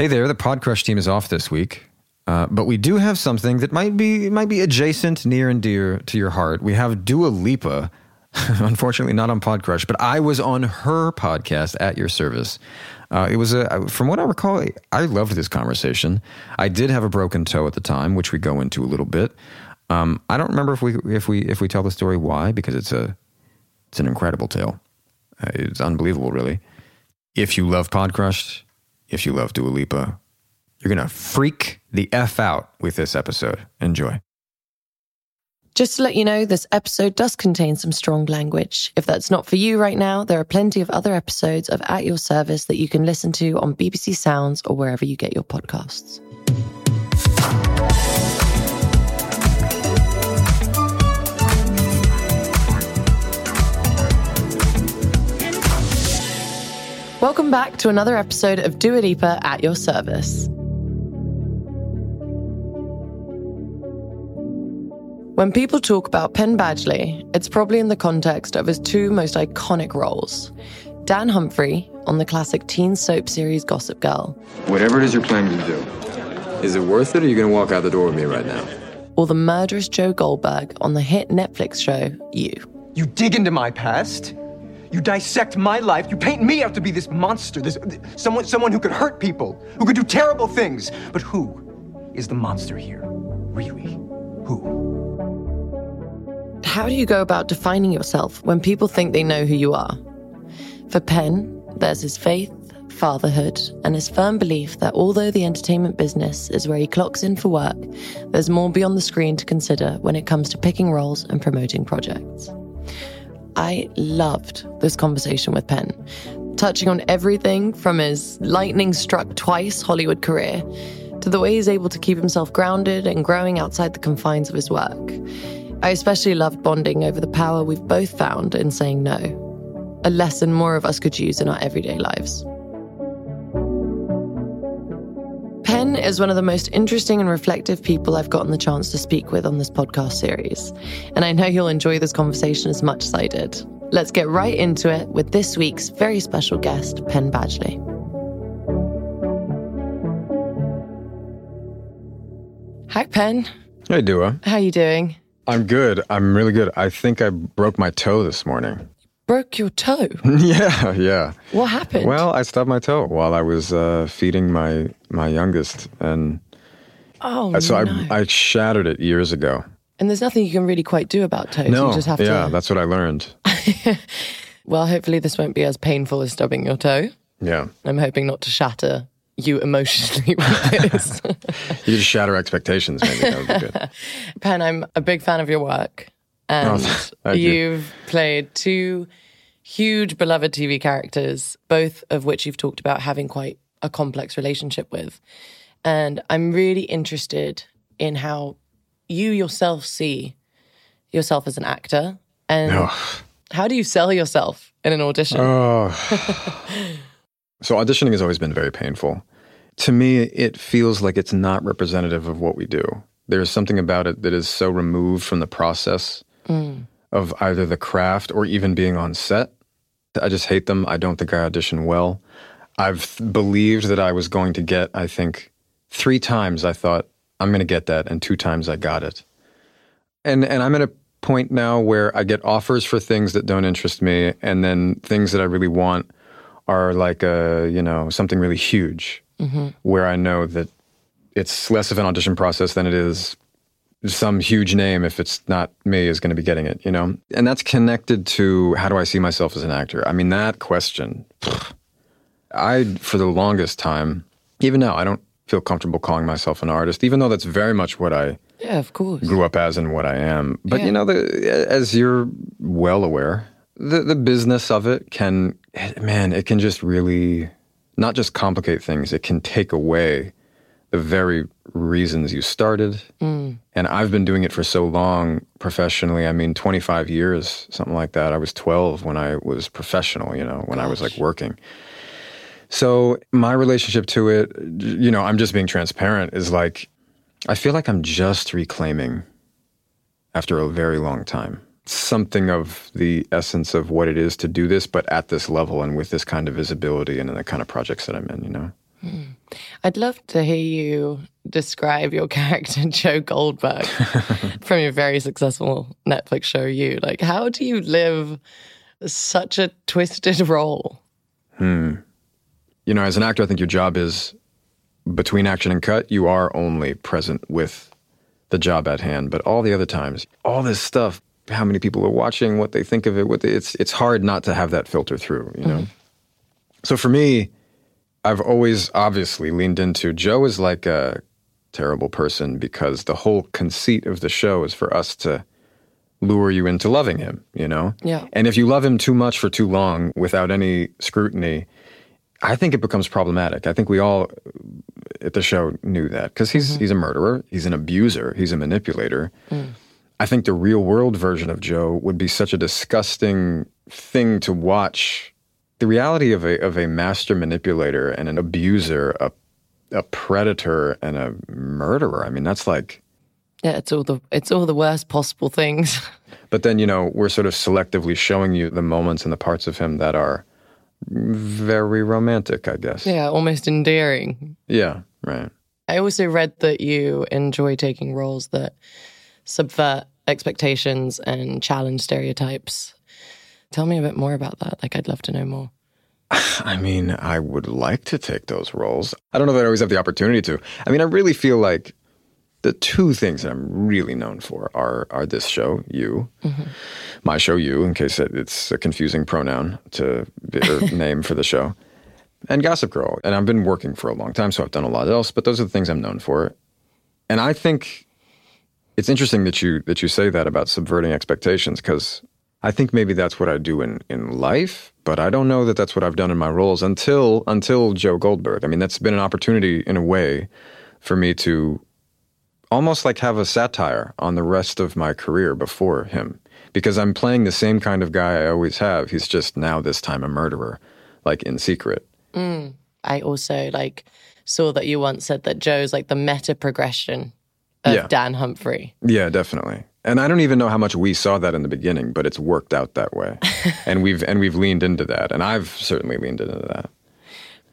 Hey there, the Podcrushed team is off this week. Uh, but we do have something that might be might be adjacent, near and dear to your heart. We have Dua Lipa, unfortunately not on Podcrushed, but I was on her podcast at your service. Uh, it was a, from what I recall, I loved this conversation. I did have a broken toe at the time, which we go into a little bit. Um, I don't remember if we if we if we tell the story why because it's a it's an incredible tale. Uh, it's unbelievable, really. If you love Podcrushed, if you love Dua Lipa, you're gonna freak the f out with this episode. Enjoy. Just to let you know, this episode does contain some strong language. If that's not for you right now, there are plenty of other episodes of At Your Service that you can listen to on BBC Sounds or wherever you get your podcasts. Welcome back to another episode of Dua Lipa at Your Service. When people talk about Penn Badgley, it's probably in the context of his two most iconic roles Dan Humphrey on the classic teen soap series Gossip Girl. Whatever it is you're planning to do, is it worth it or are you going to walk out the door with me right now? Or the murderous Joe Goldberg on the hit Netflix show You. You dig into my past. You dissect my life. You paint me out to be this monster, this someone someone who could hurt people, who could do terrible things. But who is the monster here? Really? Who? How do you go about defining yourself when people think they know who you are? For Penn, there's his faith, fatherhood, and his firm belief that although the entertainment business is where he clocks in for work, there's more beyond the screen to consider when it comes to picking roles and promoting projects. I loved this conversation with Penn, touching on everything from his lightning struck twice Hollywood career to the way he's able to keep himself grounded and growing outside the confines of his work. I especially loved bonding over the power we've both found in saying no, a lesson more of us could use in our everyday lives. Is one of the most interesting and reflective people I've gotten the chance to speak with on this podcast series, and I know you'll enjoy this conversation as much as I did. Let's get right into it with this week's very special guest, Penn Badgley. Hi, Penn. Hey, Dua. How you doing? I'm good. I'm really good. I think I broke my toe this morning. Broke your toe? yeah, yeah. What happened? Well, I stubbed my toe while I was uh, feeding my my youngest, and oh, so no. I I shattered it years ago. And there's nothing you can really quite do about toes. No, you just have yeah, to. that's what I learned. well, hopefully this won't be as painful as stubbing your toe. Yeah, I'm hoping not to shatter you emotionally with this. you just shatter expectations. Maybe that would be good. Penn, I'm a big fan of your work, Oh, and Oh, you. you've played two huge beloved TV characters, both of which you've talked about having quite a complex relationship with. And I'm really interested in how you yourself see yourself as an actor, and Oh. how do you sell yourself in an audition? Oh. so auditioning has always been very painful. To me, it feels like it's not representative of what we do. There's something about it that is so removed from the process Mm. of either the craft or even being on set. I just hate them. I don't think I audition well. I've th- believed that I was going to get, I think, three times I thought, I'm going to get that, and two times I got it. And and I'm at a point now where I get offers for things that don't interest me, and then things that I really want are like a you know something really huge, mm-hmm. where I know that it's less of an audition process than it is some huge name if it's not me is going to be getting it, you know? And that's connected to how do I see myself as an actor? I mean, that question, I, for the longest time, even now, I don't feel comfortable calling myself an artist, even though that's very much what I yeah, of course. grew up as and what I am. But Yeah. you know, the, as you're well aware, the the business of it can, man, it can just really not just complicate things. It can take away the very reasons you started. Mm. And I've been doing it for so long professionally. I mean, 25 years, something like that. I was 12 when I was professional. You know, when I was like working. So my relationship to it, you know, I'm just being transparent. Is like I feel like I'm just reclaiming after a very long time something of the essence of what it is to do this, but at this level and with this kind of visibility and in the kind of projects that I'm in, you know? I'd love to hear you describe your character, Joe Goldberg, from your very successful Netflix show, You. Like, how do you live such a twisted role? Hmm. You know, as an actor, I think your job is between action and cut, you are only present with the job at hand. But all the other times, all this stuff, how many people are watching, what they think of it, what they, it's it's hard not to have that filter through, you know. Mm-hmm. So for me, I've always obviously leaned into Joe is like a terrible person because the whole conceit of the show is for us to lure you into loving him, you know? Yeah. And if you love him too much for too long without any scrutiny, I think it becomes problematic. I think we all at the show knew that because he's mm-hmm. he's a murderer, he's an abuser, he's a manipulator. Mm. I think the real world version of Joe would be such a disgusting thing to watch the reality of a of a master manipulator and an abuser, a a predator and a murderer. I mean, that's like yeah, it's all the it's all the worst possible things. but then you know we're sort of selectively showing you the moments and the parts of him that are very romantic, I guess. Yeah, almost endearing. Yeah, right. I also read that you enjoy taking roles that subvert expectations and challenge stereotypes. Tell me a bit more about that. Like, I'd love to know more. I mean, I would like to take those roles. I don't know that I always have the opportunity to. I mean, I really feel like the two things that I'm really known for are are this show, you, mm-hmm. my show, you, in case it's a confusing pronoun to or name for the show, and Gossip Girl. And I've been working for a long time, so I've done a lot else. But those are the things I'm known for. And I think it's interesting that you that you say that about subverting expectations because I think maybe that's what I do in in life, but I don't know that that's what I've done in my roles until until Joe Goldberg. I mean, that's been an opportunity in a way for me to almost like have a satire on the rest of my career before him because I'm playing the same kind of guy I always have. He's just now this time a murderer, like in secret. Mm. I also like saw that you once said that Joe's like the meta progression of yeah. Dan Humphrey. Yeah, definitely. And I don't even know how much we saw that in the beginning, but it's worked out that way. and we've and we've leaned into that. And I've certainly leaned into that.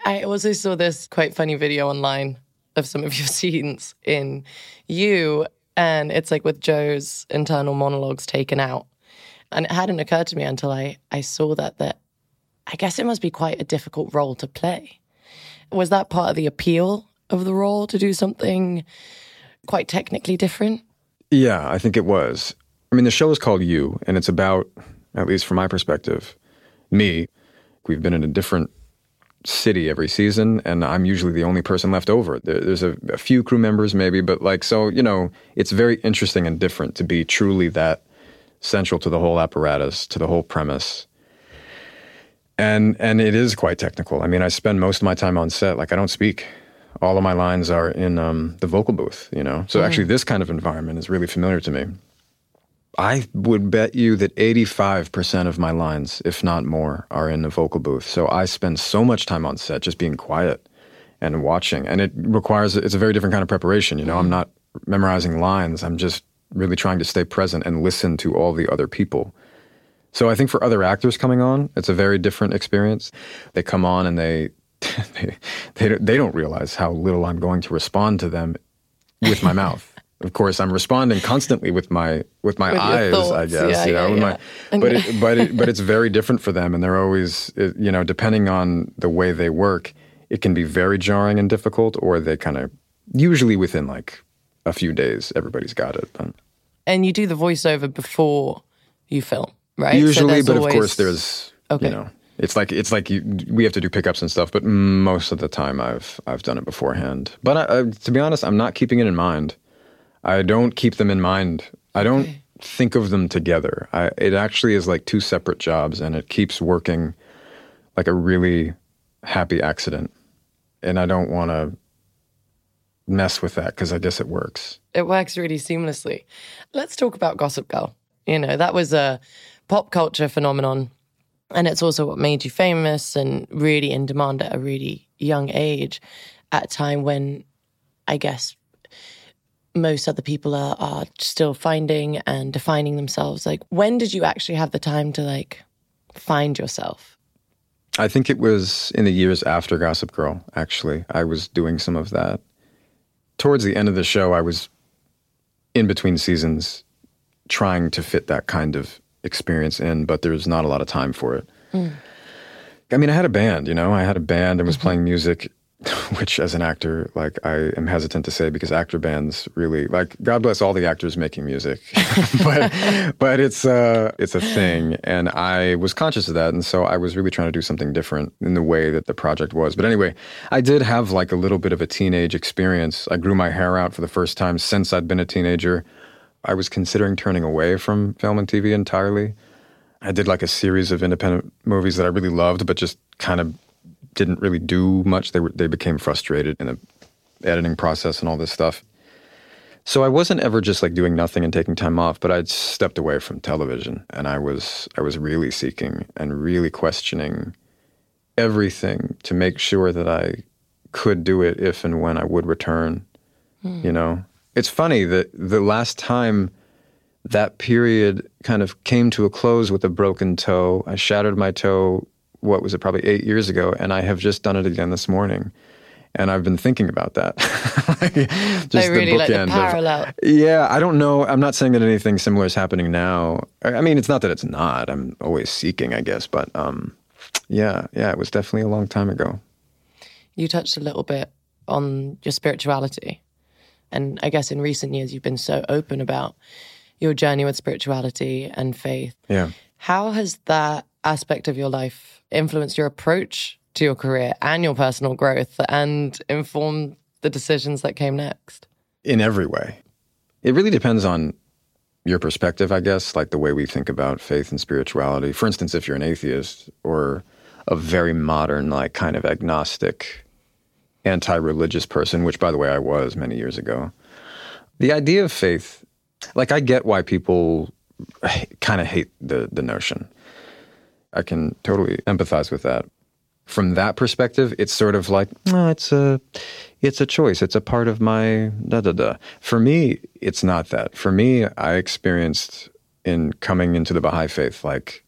I also saw this quite funny video online of some of your scenes in you and it's like with Joe's internal monologues taken out. And it hadn't occurred to me until I, I saw that that I guess it must be quite a difficult role to play. Was that part of the appeal of the role to do something quite technically different? Yeah, I think it was. I mean, the show is called You, and it's about, at least from my perspective, me. We've been in a different city every season, and I'm usually the only person left over. There, there's a, a, few crew members, maybe, but like, so, you know, it's very interesting and different to be truly that central to the whole apparatus, to the whole premise. And and it is quite technical. I mean, I spend most of my time on set. Like, I don't speak. All of my lines are in um, the vocal booth. You know, so mm. actually, this kind of environment is really familiar to me. I would bet you that 85% of my lines, if not more, are in the vocal booth. So I spend so much time on set just being quiet and watching. And it requires, it's a very different kind of preparation. You know, mm. I'm not memorizing lines, I'm just really trying to stay present and listen to all the other people. So I think for other actors coming on, it's a very different experience. They come on and they, they, they, they don't realize how little I'm going to respond to them with my mouth of course I'm responding constantly with my with my with eyes I guess yeah, you know yeah, yeah. My, but it, but it, but it's very different for them and they're always you know depending on the way they work it can be very jarring and difficult or they kind of usually within like a few days everybody's got it and you do the voiceover before you film right usually so but always... of course there's okay. you know it's like it's like you, we have to do pickups and stuff but most of the time I've I've done it beforehand but I, I, to be honest I'm not keeping it in mind I don't keep them in mind. I don't okay. think of them together. I, it actually is like two separate jobs, and it keeps working like a really happy accident. And I don't want to mess with that because I guess it works. It works really seamlessly. Let's talk about Gossip Girl. You know, that was a pop culture phenomenon. And it's also what made you famous and really in demand at a really young age, at a time when I guess most other people are, are still finding and defining themselves like when did you actually have the time to like find yourself I think it was in the years after Gossip Girl, actually. I was doing some of that. Towards the end of the show, I was in between seasons trying to fit that kind of experience in, but there was not a lot of time for it. Mm. I mean, I had a band, you know, I had a band and was mm-hmm. playing music which as an actor, like I am hesitant to say because actor bands really like God bless all the actors making music, but but it's uh it's a thing, and I was conscious of that, and so I was really trying to do something different in the way that the project was. But anyway, I did have like a little bit of a teenage experience. I grew my hair out for the first time since I'd been a teenager. I was considering turning away from film and TV entirely. I did like a series of independent movies that I really loved, but just kind of didn't really do much. They were, they became frustrated in the editing process and all this stuff. So I wasn't ever just like doing nothing and taking time off, but I'd stepped away from television and I was I was really seeking and really questioning everything to make sure that I could do it if and when I would return. Hmm. You know, it's funny that the last time that period kind of came to a close with a broken toe, I shattered my toe what was it, probably eight years ago, and I have just done it again this morning. And I've been thinking about that. just I really the like the parallel. Of, yeah, I don't know. I'm not saying that anything similar is happening now. I mean, it's not that it's not. I'm always seeking, I guess. But um, yeah, yeah, it was definitely a long time ago. You touched a little bit on your spirituality. And I guess in recent years, you've been so open about your journey with spirituality and faith. Yeah. How has that aspect of your life influenced your approach to your career and your personal growth and informed the decisions that came next? In every way. It really depends on your perspective, I guess, like the way we think about faith and spirituality. For instance, if you're an atheist or a very modern, like kind of agnostic, anti religious person, which by the way I was many years ago, the idea of faith, like I get why people kind of hate the, the notion. I can totally empathize with that. From that perspective, it's sort of like, oh, it's a, it's a choice. It's a part of my da da da. For me, it's not that. For me, I experienced in coming into the Baha'i faith like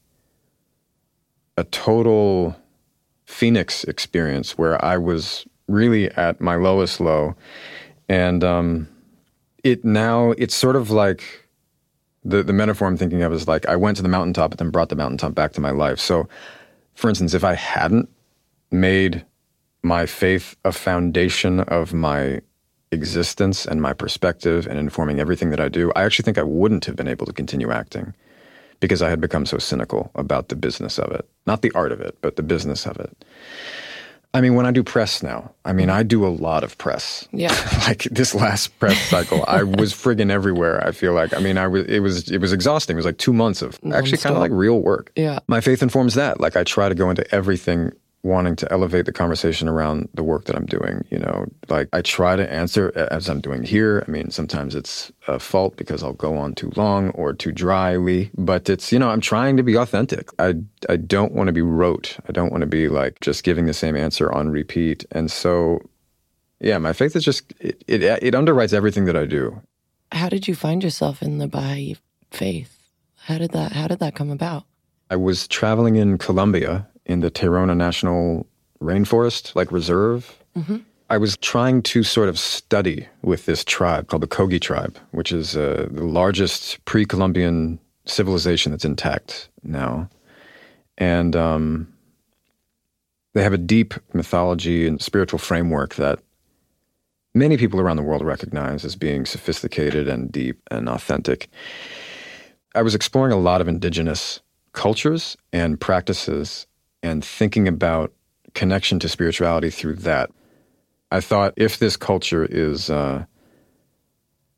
a total phoenix experience where I was really at my lowest low, and um, it now it's sort of like the, the metaphor I'm thinking of is like I went to the mountaintop, but then brought the mountaintop back to my life. So, for instance, if I hadn't made my faith a foundation of my existence and my perspective and informing everything that I do, I actually think I wouldn't have been able to continue acting because I had become so cynical about the business of it. Not the art of it, but the business of it. I mean, when I do press now, I mean, I do a lot of press. Yeah. like this last press cycle, I was friggin' everywhere. I feel like. I mean, I was. It was. It was exhausting. It was like two months of actually kind of like real work. Yeah. My faith informs that. Like I try to go into everything wanting to elevate the conversation around the work that I'm doing. You know, like I try to answer as I'm doing here. I mean, sometimes it's a fault because I'll go on too long or too dryly, but it's, you know, I'm trying to be authentic. I, I don't want to be rote. I don't want to be like just giving the same answer on repeat. And so, yeah, my faith is just, it, it, it underwrites everything that I do. How did you find yourself in the Baha'i faith? How did that, how did that come about? I was traveling in Colombia in the Tayrona National Rainforest, like reserve. Mm-hmm. I was trying to sort of study with this tribe called the Kogi tribe, which is uh, the largest pre Columbian civilization that's intact now. And um, they have a deep mythology and spiritual framework that many people around the world recognize as being sophisticated and deep and authentic. I was exploring a lot of indigenous cultures and practices and thinking about connection to spirituality through that. I thought if this culture is uh,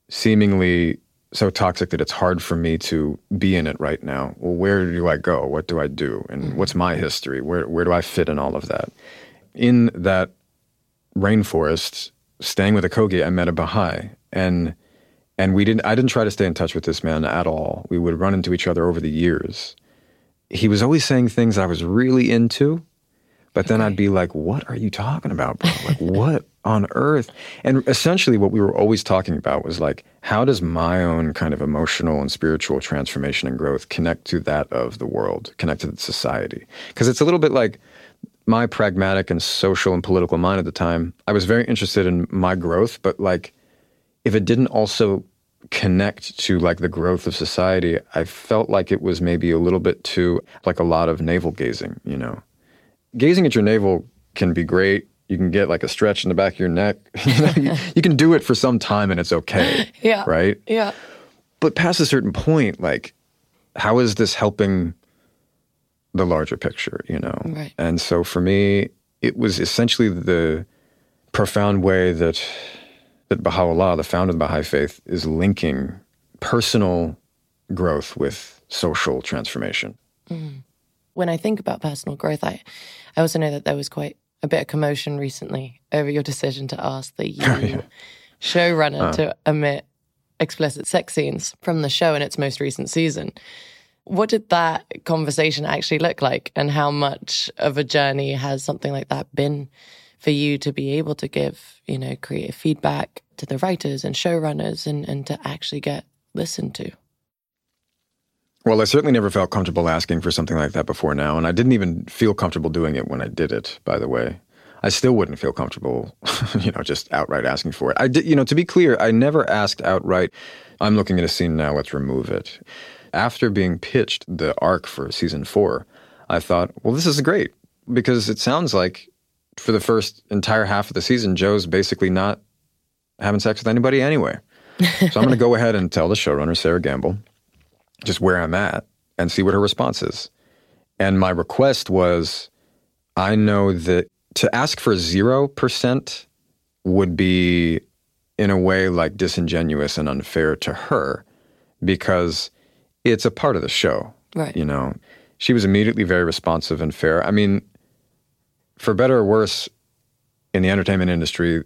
seemingly so toxic that it's hard for me to be in it right now, well, where do I go? What do I do? And mm-hmm. what's my history? Where, where do I fit in all of that? In that rainforest, staying with a Kogi, I met a Baha'i. And and we didn't I didn't try to stay in touch with this man at all. We would run into each other over the years he was always saying things I was really into, but then okay. I'd be like, what are you talking about, bro? Like, what on earth? And essentially, what we were always talking about was like, how does my own kind of emotional and spiritual transformation and growth connect to that of the world, connect to the society? Because it's a little bit like my pragmatic and social and political mind at the time, I was very interested in my growth, but like if it didn't also connect to like the growth of society, I felt like it was maybe a little bit too like a lot of navel gazing, you know. Gazing at your navel can be great. You can get like a stretch in the back of your neck. you, know, you, you can do it for some time and it's okay. Yeah. Right? Yeah. But past a certain point, like, how is this helping the larger picture, you know? Right. And so for me, it was essentially the profound way that that Baha'u'llah, the founder of the Baha'i faith, is linking personal growth with social transformation. Mm. When I think about personal growth, I, I also know that there was quite a bit of commotion recently over your decision to ask the you showrunner uh. to omit explicit sex scenes from the show in its most recent season. What did that conversation actually look like, and how much of a journey has something like that been for you to be able to give, you know, creative feedback to the writers and showrunners, and and to actually get listened to? Well, I certainly never felt comfortable asking for something like that before now, and I didn't even feel comfortable doing it when I did it, by the way. I still wouldn't feel comfortable, you know, just outright asking for it. I did, you know, to be clear, I never asked outright, I'm looking at a scene now, let's remove it. After being pitched the arc for season four, I thought, well, this is great because it sounds like for the first entire half of the season, Joe's basically not having sex with anybody anyway. So I'm going to go ahead and tell the showrunner, Sarah Gamble, just where I'm at and see what her response is. And my request was I know that to ask for 0% would be, in a way, like disingenuous and unfair to her because it's a part of the show. Right. You know, she was immediately very responsive and fair. I mean, for better or worse, in the entertainment industry,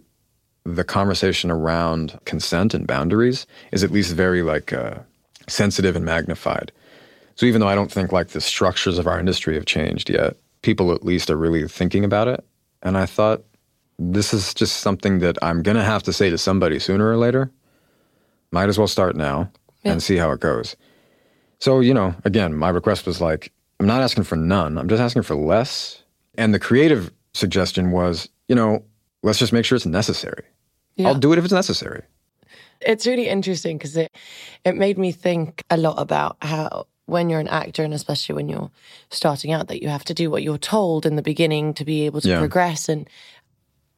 the conversation around consent and boundaries is at least very like uh, sensitive and magnified. So even though I don't think like the structures of our industry have changed yet, people at least are really thinking about it. And I thought this is just something that I'm gonna have to say to somebody sooner or later. Might as well start now Yeah. and see how it goes. So you know, again, my request was like, I'm not asking for none. I'm just asking for less. And the creative suggestion was, you know, let's just make sure it's necessary. Yeah. I'll do it if it's necessary. It's really interesting because it it made me think a lot about how when you're an actor and especially when you're starting out that you have to do what you're told in the beginning to be able to Yeah. progress and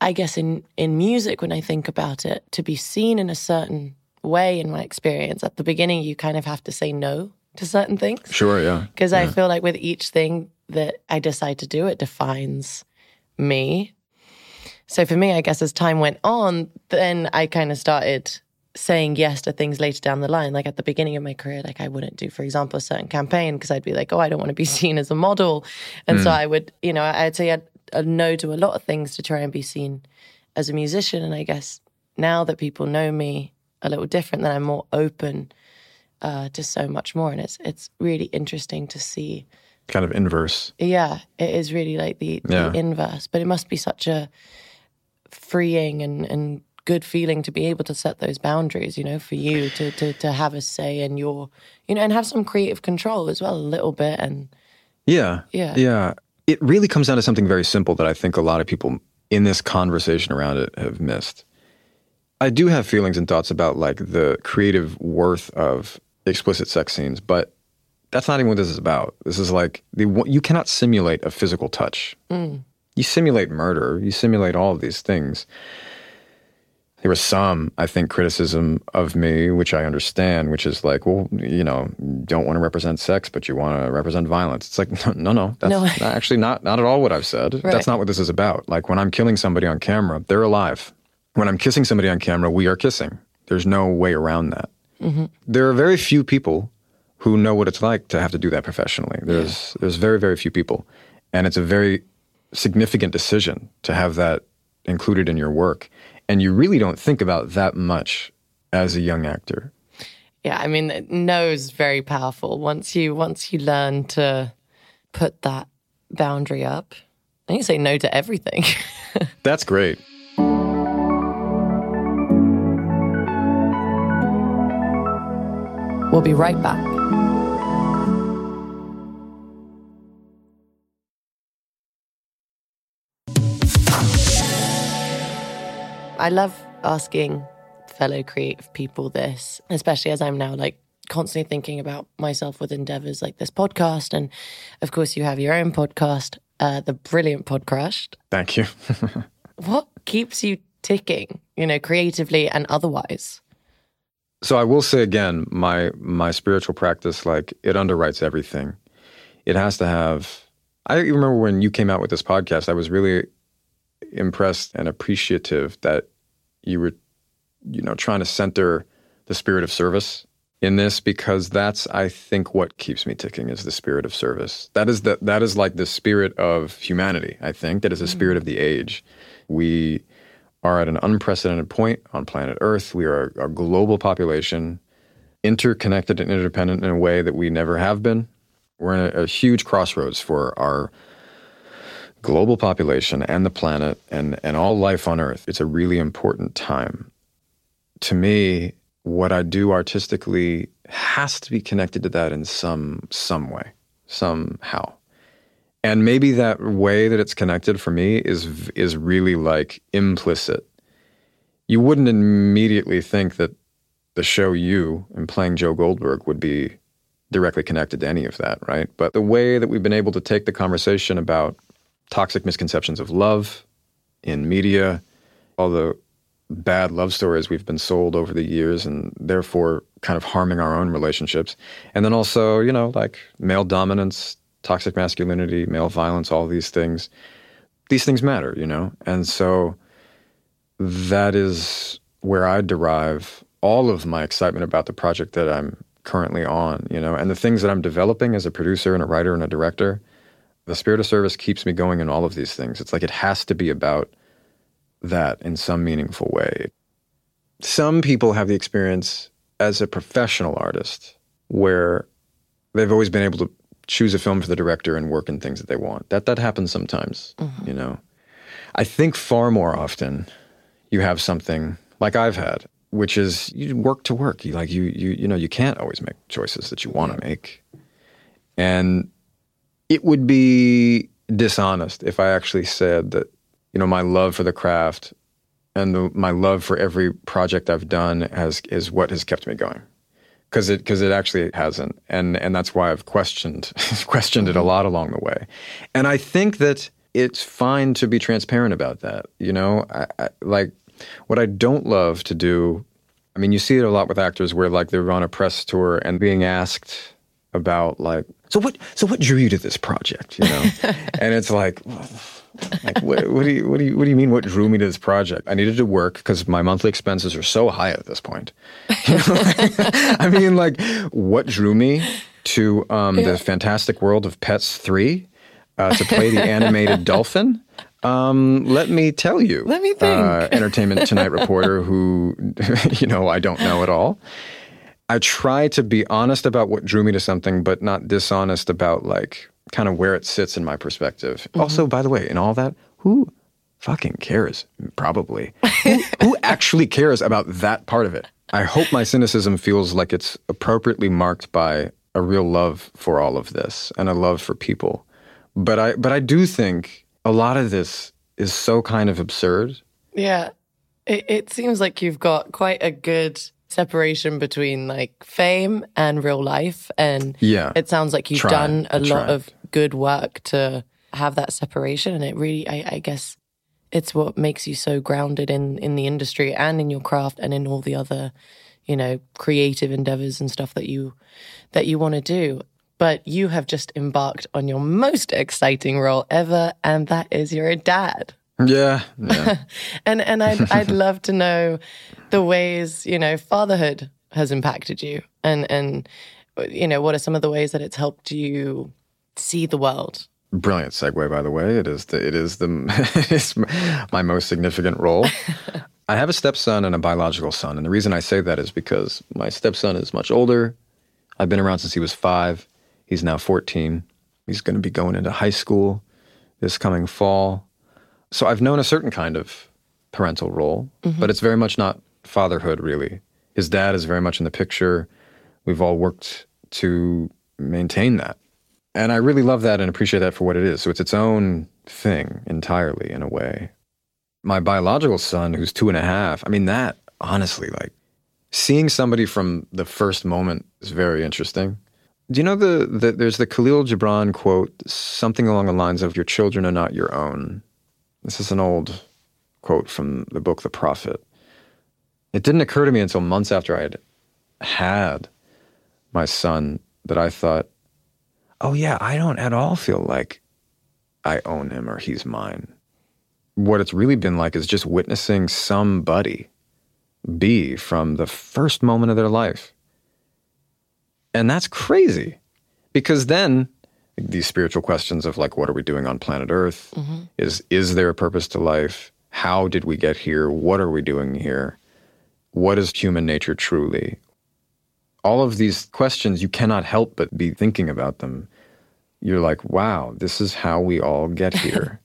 I guess in in music when I think about it to be seen in a certain way in my experience at the beginning you kind of have to say no to certain things Sure, yeah. because I feel like with each thing that I decide to do, it defines me. So for me, I guess as time went on, then I kind of started saying yes to things later down the line. Like at the beginning of my career, like I wouldn't do, for example, a certain campaign because I'd be like, oh, I don't want to be seen as a model. And so I would, you know, I'd say I'd, a no to a lot of things to try and be seen as a musician. And I guess now that people know me a little different, then I'm more open uh, to so much more. And it's it's really interesting to see. Kind of inverse. Yeah, it is really like the, Yeah. the inverse, but it must be such a freeing and, and good feeling to be able to set those boundaries, you know, for you to, to, to have a say in your, you know, and have some creative control as well, a little bit. And Yeah. Yeah. Yeah. It really comes down to something very simple that I think a lot of people in this conversation around it have missed. I do have feelings and thoughts about like the creative worth of explicit sex scenes, but that's not even what this is about. This is like the you cannot simulate a physical touch. Mm. You simulate murder. You simulate all of these things. There was some, I think, criticism of me, which I understand, which is like, well, you know, don't want to represent sex, but you want to represent violence. It's like, no, no, that's No. not- actually not not at all what I've said. Right. That's not what this is about. Like when I'm killing somebody on camera, they're alive. When I'm kissing somebody on camera, we are kissing. There's no way around that. Mm-hmm. There are very few people who know what it's like to have to do that professionally. There's there's very very few people, and it's a very significant decision to have that included in your work, and you really don't think about that much as a young actor. yeah, I mean, no is very powerful. Once you, once you learn to put that boundary up, and you say no to everything. That's great. we'll be right back. I love asking fellow creative people this, especially as I'm now like constantly thinking about myself with endeavors like this podcast. And of course, you have your own podcast, uh, the brilliant podcast. Thank you. what keeps you ticking, you know, creatively and otherwise? So I will say again, my my spiritual practice, like it underwrites everything. It has to have. I remember when you came out with this podcast, I was really impressed and appreciative that you were, you know, trying to center the spirit of service in this because that's I think what keeps me ticking is the spirit of service. That is the that is like the spirit of humanity. I think that is the mm-hmm. spirit of the age. We are at an unprecedented point on planet Earth. We are a, global population, interconnected and interdependent in a way that we never have been. We're in a, a huge crossroads for our global population and the planet and, and all life on Earth. It's a really important time. To me, what I do artistically has to be connected to that in some some way, somehow. And maybe that way that it's connected for me is is really like implicit. You wouldn't immediately think that the show you and playing Joe Goldberg would be directly connected to any of that, right? But the way that we've been able to take the conversation about toxic misconceptions of love in media, all the bad love stories we've been sold over the years and therefore kind of harming our own relationships. And then also, you know, like male dominance, toxic masculinity, male violence, all these things. These things matter, you know? And so that is where I derive all of my excitement about the project that I'm currently on, you know, and the things that I'm developing as a producer and a writer and a director. The spirit of service keeps me going in all of these things. It's like it has to be about that in some meaningful way. Some people have the experience as a professional artist where they've always been able to choose a film for the director and work in things that they want. That that happens sometimes, mm-hmm. you know. I think far more often you have something like I've had, which is you work to work. You like you you you know you can't always make choices that you want to make, and it would be dishonest if I actually said that you know, my love for the craft and the, my love for every project I've done has is what has kept me going. Because it because it actually hasn't, and and that's why I've questioned questioned it a mm-hmm. lot along the way, and I think that it's fine to be transparent about that. You know, I, I, like what I don't love to do. I mean, you see it a lot with actors where like they're on a press tour and being asked about like, so what so what drew you to this project? You know, and it's like. Well, like, what, what, do you, what do you, what do you mean? What drew me to this project? I needed to work because my monthly expenses are so high at this point. I mean, like, what drew me to um, yeah. the fantastic world of Pets Three uh, to play the animated dolphin? Um, let me tell you. Let me think. Uh, Entertainment Tonight reporter who, you know, I don't know at all. I try to be honest about what drew me to something, but not dishonest about like kind of where it sits in my perspective. Mm-hmm. Also, by the way, in all that, who fucking cares? Probably. who, who actually cares about that part of it? I hope my cynicism feels like it's appropriately marked by a real love for all of this and a love for people. But I but I do think a lot of this is so kind of absurd. Yeah. It, it seems like you've got quite a good separation between like fame and real life and yeah it sounds like you've done a lot of good work to have that separation. And it really, I, I guess, it's what makes you so grounded in in the industry and in your craft and in all the other, you know, creative endeavors and stuff that you that you want to do. But you have just embarked on your most exciting role ever, and that is you're a dad. Yeah, yeah. and and I'd I'd love to know the ways you know fatherhood has impacted you, and and you know what are some of the ways that it's helped you see the world. Brilliant segue, by the way. It is the, it is the it is my most significant role. I have a stepson and a biological son, and the reason I say that is because my stepson is much older. I've been around since he was five. He's now fourteen. He's going to be going into high school this coming fall. So I've known a certain kind of parental role, mm-hmm. but it's very much not fatherhood, really. His dad is very much in the picture. We've all worked to maintain that and I really love that and appreciate that for what it is. So it's its own thing entirely in a way. my biological son, who's two and a half, I mean, that honestly, like seeing somebody from the first moment is very interesting. Do you know the, the there's the Khalil Gibran quote, something along the lines of "Your children are not your own." This is an old quote from the book The Prophet. It didn't occur to me until months after I had had my son that I thought, "Oh yeah, I don't at all feel like I own him or he's mine." What it's really been like is just witnessing somebody be from the first moment of their life. And that's crazy because then these spiritual questions of like what are we doing on planet earth? Mm-hmm. is is there a purpose to life? How did we get here? What are we doing here? What is human nature truly all of these questions you cannot help but be thinking about them you're like wow this is how we all get here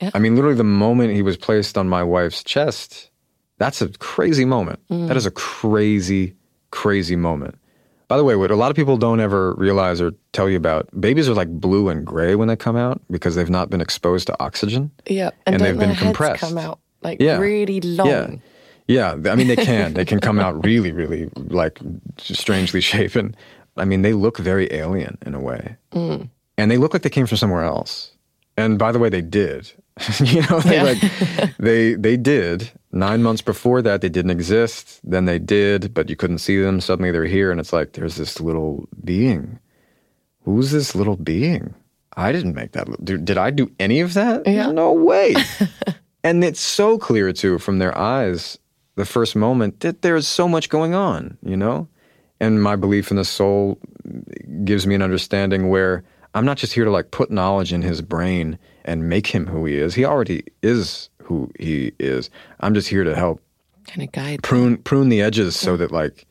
yeah. i mean literally the moment he was placed on my wife's chest that's a crazy moment mm. that is a crazy crazy moment by the way, what a lot of people don't ever realize or tell you about, babies are like blue and gray when they come out because they've not been exposed to oxygen. Yeah, and, and they've been compressed. Come out like yeah. really long. Yeah. Yeah, I mean they can. they can come out really, really like strangely shapen. I mean they look very alien in a way, mm. and they look like they came from somewhere else. And by the way, they did. you know, they yeah. like they they did. Nine months before that, they didn't exist. Then they did, but you couldn't see them. Suddenly they're here, and it's like there's this little being. Who's this little being? I didn't make that. Did, did I do any of that? Yeah. No way. and it's so clear too from their eyes, the first moment that there's so much going on. You know, and my belief in the soul gives me an understanding where I'm not just here to like put knowledge in his brain and make him who he is. He already is who he is. I'm just here to help kind of guide prune prune the edges so that like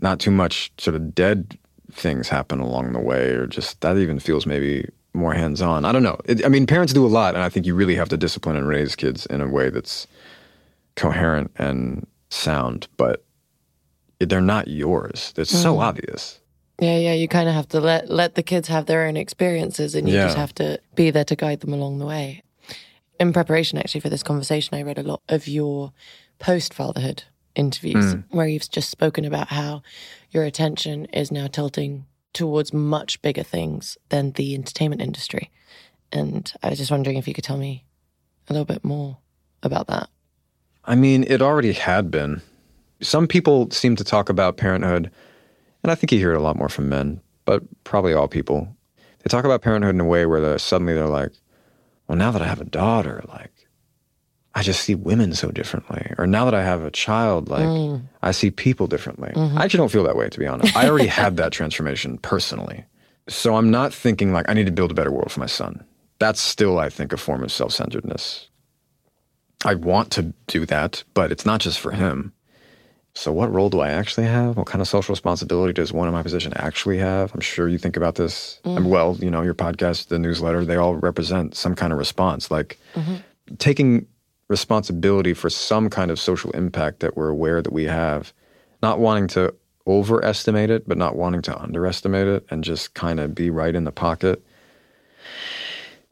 not too much sort of dead things happen along the way or just that even feels maybe more hands-on. I don't know. It, I mean, parents do a lot and I think you really have to discipline and raise kids in a way that's coherent and sound, but they're not yours. It's mm. so obvious. Yeah, yeah. You kind of have to let let the kids have their own experiences, and you yeah. just have to be there to guide them along the way. In preparation, actually, for this conversation, I read a lot of your post fatherhood interviews, mm. where you've just spoken about how your attention is now tilting towards much bigger things than the entertainment industry. And I was just wondering if you could tell me a little bit more about that. I mean, it already had been. Some people seem to talk about parenthood and I think you hear it a lot more from men, but probably all people. They talk about parenthood in a way where they're, suddenly they're like, well, now that I have a daughter, like, I just see women so differently. Or now that I have a child, like, mm. I see people differently. Mm-hmm. I actually don't feel that way, to be honest. I already had that transformation personally. So I'm not thinking like, I need to build a better world for my son. That's still, I think, a form of self centeredness. I want to do that, but it's not just for him. So, what role do I actually have? What kind of social responsibility does one in my position actually have? I'm sure you think about this. Mm. well, you know, your podcast, the newsletter, they all represent some kind of response. Like mm-hmm. taking responsibility for some kind of social impact that we're aware that we have, not wanting to overestimate it, but not wanting to underestimate it and just kind of be right in the pocket.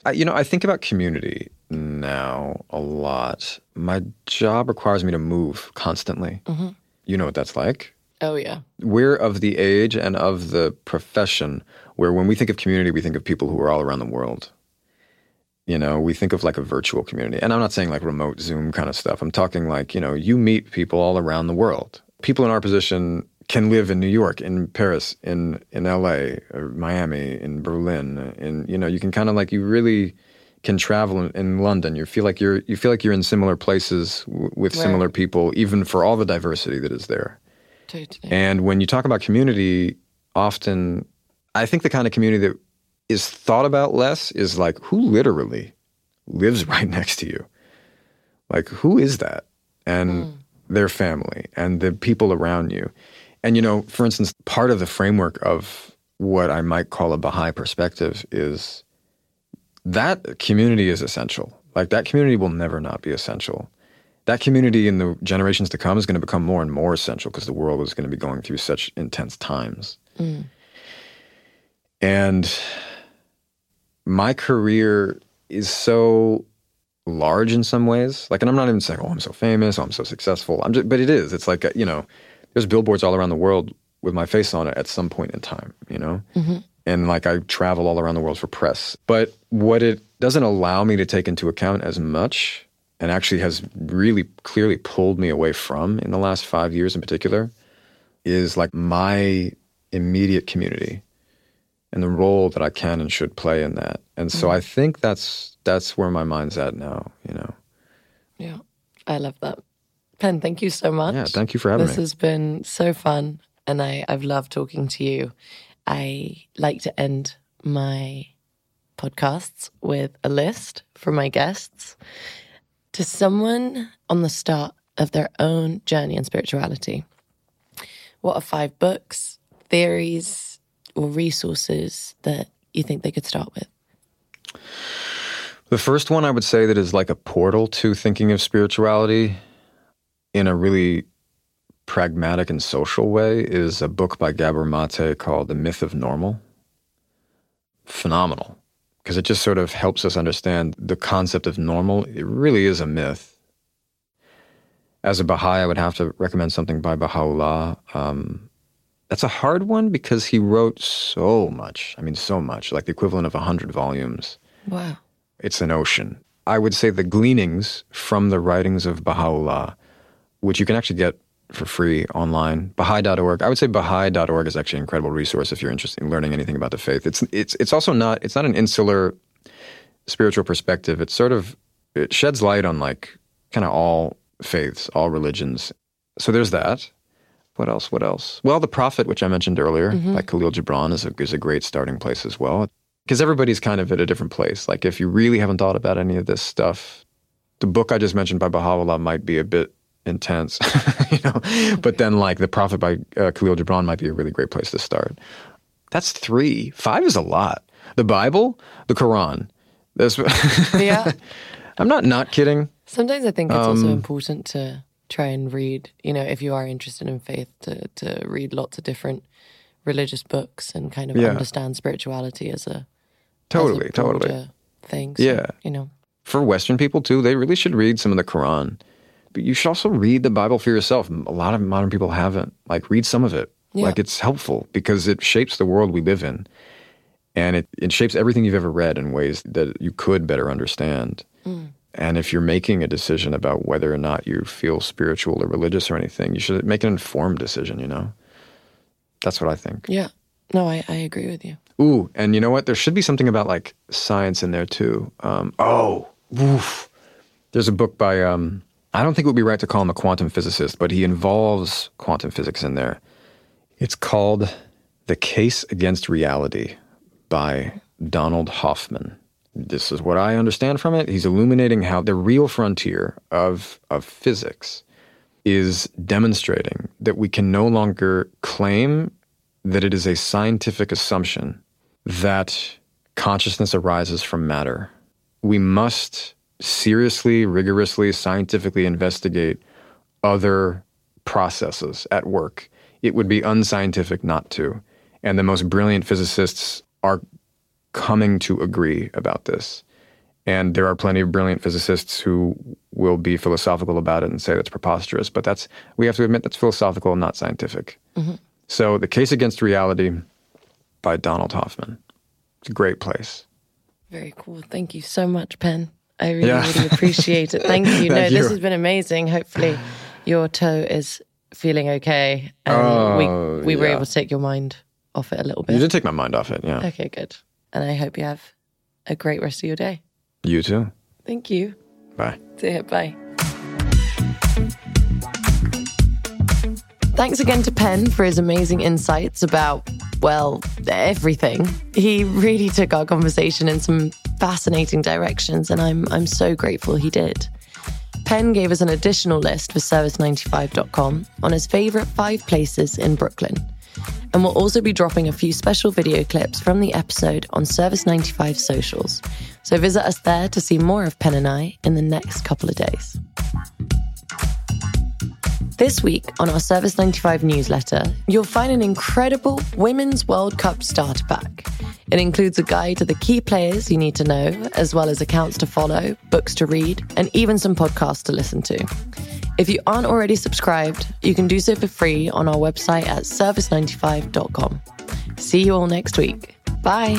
I, you know, I think about community now a lot. My job requires me to move constantly. Mm-hmm. You know what that's like. Oh, yeah. We're of the age and of the profession where when we think of community, we think of people who are all around the world. You know, we think of like a virtual community. And I'm not saying like remote Zoom kind of stuff. I'm talking like, you know, you meet people all around the world. People in our position can live in New York, in Paris, in in LA, or Miami, in Berlin, in you know, you can kind of like you really can travel in, in, London. You feel like you're you feel like you're in similar places w- with right. similar people, even for all the diversity that is there. Totally. And when you talk about community, often I think the kind of community that is thought about less is like who literally lives right next to you. Like who is that? And mm. their family and the people around you. And you know, for instance, part of the framework of what I might call a Baha'i perspective is that community is essential. Like that community will never not be essential. That community in the generations to come is going to become more and more essential because the world is going to be going through such intense times. Mm. And my career is so large in some ways. Like, and I'm not even saying, oh, I'm so famous, oh, I'm so successful. I'm just, but it is. It's like, you know, there's billboards all around the world with my face on it at some point in time, you know? Mm-hmm. And like I travel all around the world for press. But what it doesn't allow me to take into account as much and actually has really clearly pulled me away from in the last five years in particular is like my immediate community and the role that I can and should play in that. And so mm. I think that's that's where my mind's at now, you know. Yeah. I love that. Penn, thank you so much. Yeah, thank you for having this me. This has been so fun and I, I've loved talking to you. I like to end my podcasts with a list for my guests to someone on the start of their own journey in spirituality. What are five books, theories, or resources that you think they could start with? The first one I would say that is like a portal to thinking of spirituality in a really pragmatic and social way is a book by Gabor Mate called The Myth of Normal. Phenomenal, because it just sort of helps us understand the concept of normal. It really is a myth. As a Baha'i, I would have to recommend something by Baha'u'llah. Um, that's a hard one because he wrote so much. I mean, so much, like the equivalent of 100 volumes. Wow. It's an ocean. I would say the gleanings from the writings of Baha'u'llah, which you can actually get for free online. Baha'i.org. I would say Baha'i.org is actually an incredible resource if you're interested in learning anything about the faith. It's it's it's also not it's not an insular spiritual perspective. It's sort of it sheds light on like kind of all faiths, all religions. So there's that. What else? What else? Well, the Prophet, which I mentioned earlier, mm-hmm. by Kahlil Gibran, is a, is a great starting place as well. Because everybody's kind of at a different place. Like if you really haven't thought about any of this stuff, the book I just mentioned by Baha'u'llah might be a bit intense, you know. But then, like the Prophet by uh, Kahlil Gibran might be a really great place to start. That's three. Five is a lot. The Bible, the Quran. That's yeah. I'm not not kidding. Sometimes I think it's um, also important to try and read. You know, if you are interested in faith, to to read lots of different religious books and kind of yeah. understand spirituality as a totally as a totally thing. So, yeah, you know, for Western people too, they really should read some of the Quran but you should also read the Bible for yourself. A lot of modern people haven't. Like, read some of it. Yeah. Like, it's helpful because it shapes the world we live in. And it, it shapes everything you've ever read in ways that you could better understand. Mm. And if you're making a decision about whether or not you feel spiritual or religious or anything, you should make an informed decision, you know? That's what I think. Yeah. No, I, I agree with you. Ooh, and you know what? There should be something about like science in there too. Um, oh, oof. There's a book by um, I don't think it would be right to call him a quantum physicist, but he involves quantum physics in there. It's called The Case Against Reality by Donald Hoffman. This is what I understand from it. He's illuminating how the real frontier of, of physics is demonstrating that we can no longer claim that it is a scientific assumption that consciousness arises from matter. We must seriously, rigorously, scientifically investigate other processes at work. It would be unscientific not to. And the most brilliant physicists are coming to agree about this. And there are plenty of brilliant physicists who will be philosophical about it and say that's preposterous. But that's we have to admit that's philosophical and not scientific. Mm-hmm. So the case against reality by Donald Hoffman. It's a great place. Very cool. Thank you so much, Penn. I really, yeah. really appreciate it. Thank you. Thank no, you. this has been amazing. Hopefully, your toe is feeling okay, and oh, we we yeah. were able to take your mind off it a little bit. You did take my mind off it. Yeah. Okay, good. And I hope you have a great rest of your day. You too. Thank you. Bye. See you. Bye. Thanks again to Penn for his amazing insights about, well, everything. He really took our conversation in some fascinating directions, and I'm, I'm so grateful he did. Penn gave us an additional list for service95.com on his favourite five places in Brooklyn. And we'll also be dropping a few special video clips from the episode on Service 95 socials. So visit us there to see more of Penn and I in the next couple of days. This week on our Service 95 newsletter, you'll find an incredible Women's World Cup starter pack. It includes a guide to the key players you need to know, as well as accounts to follow, books to read, and even some podcasts to listen to. If you aren't already subscribed, you can do so for free on our website at service95.com. See you all next week. Bye.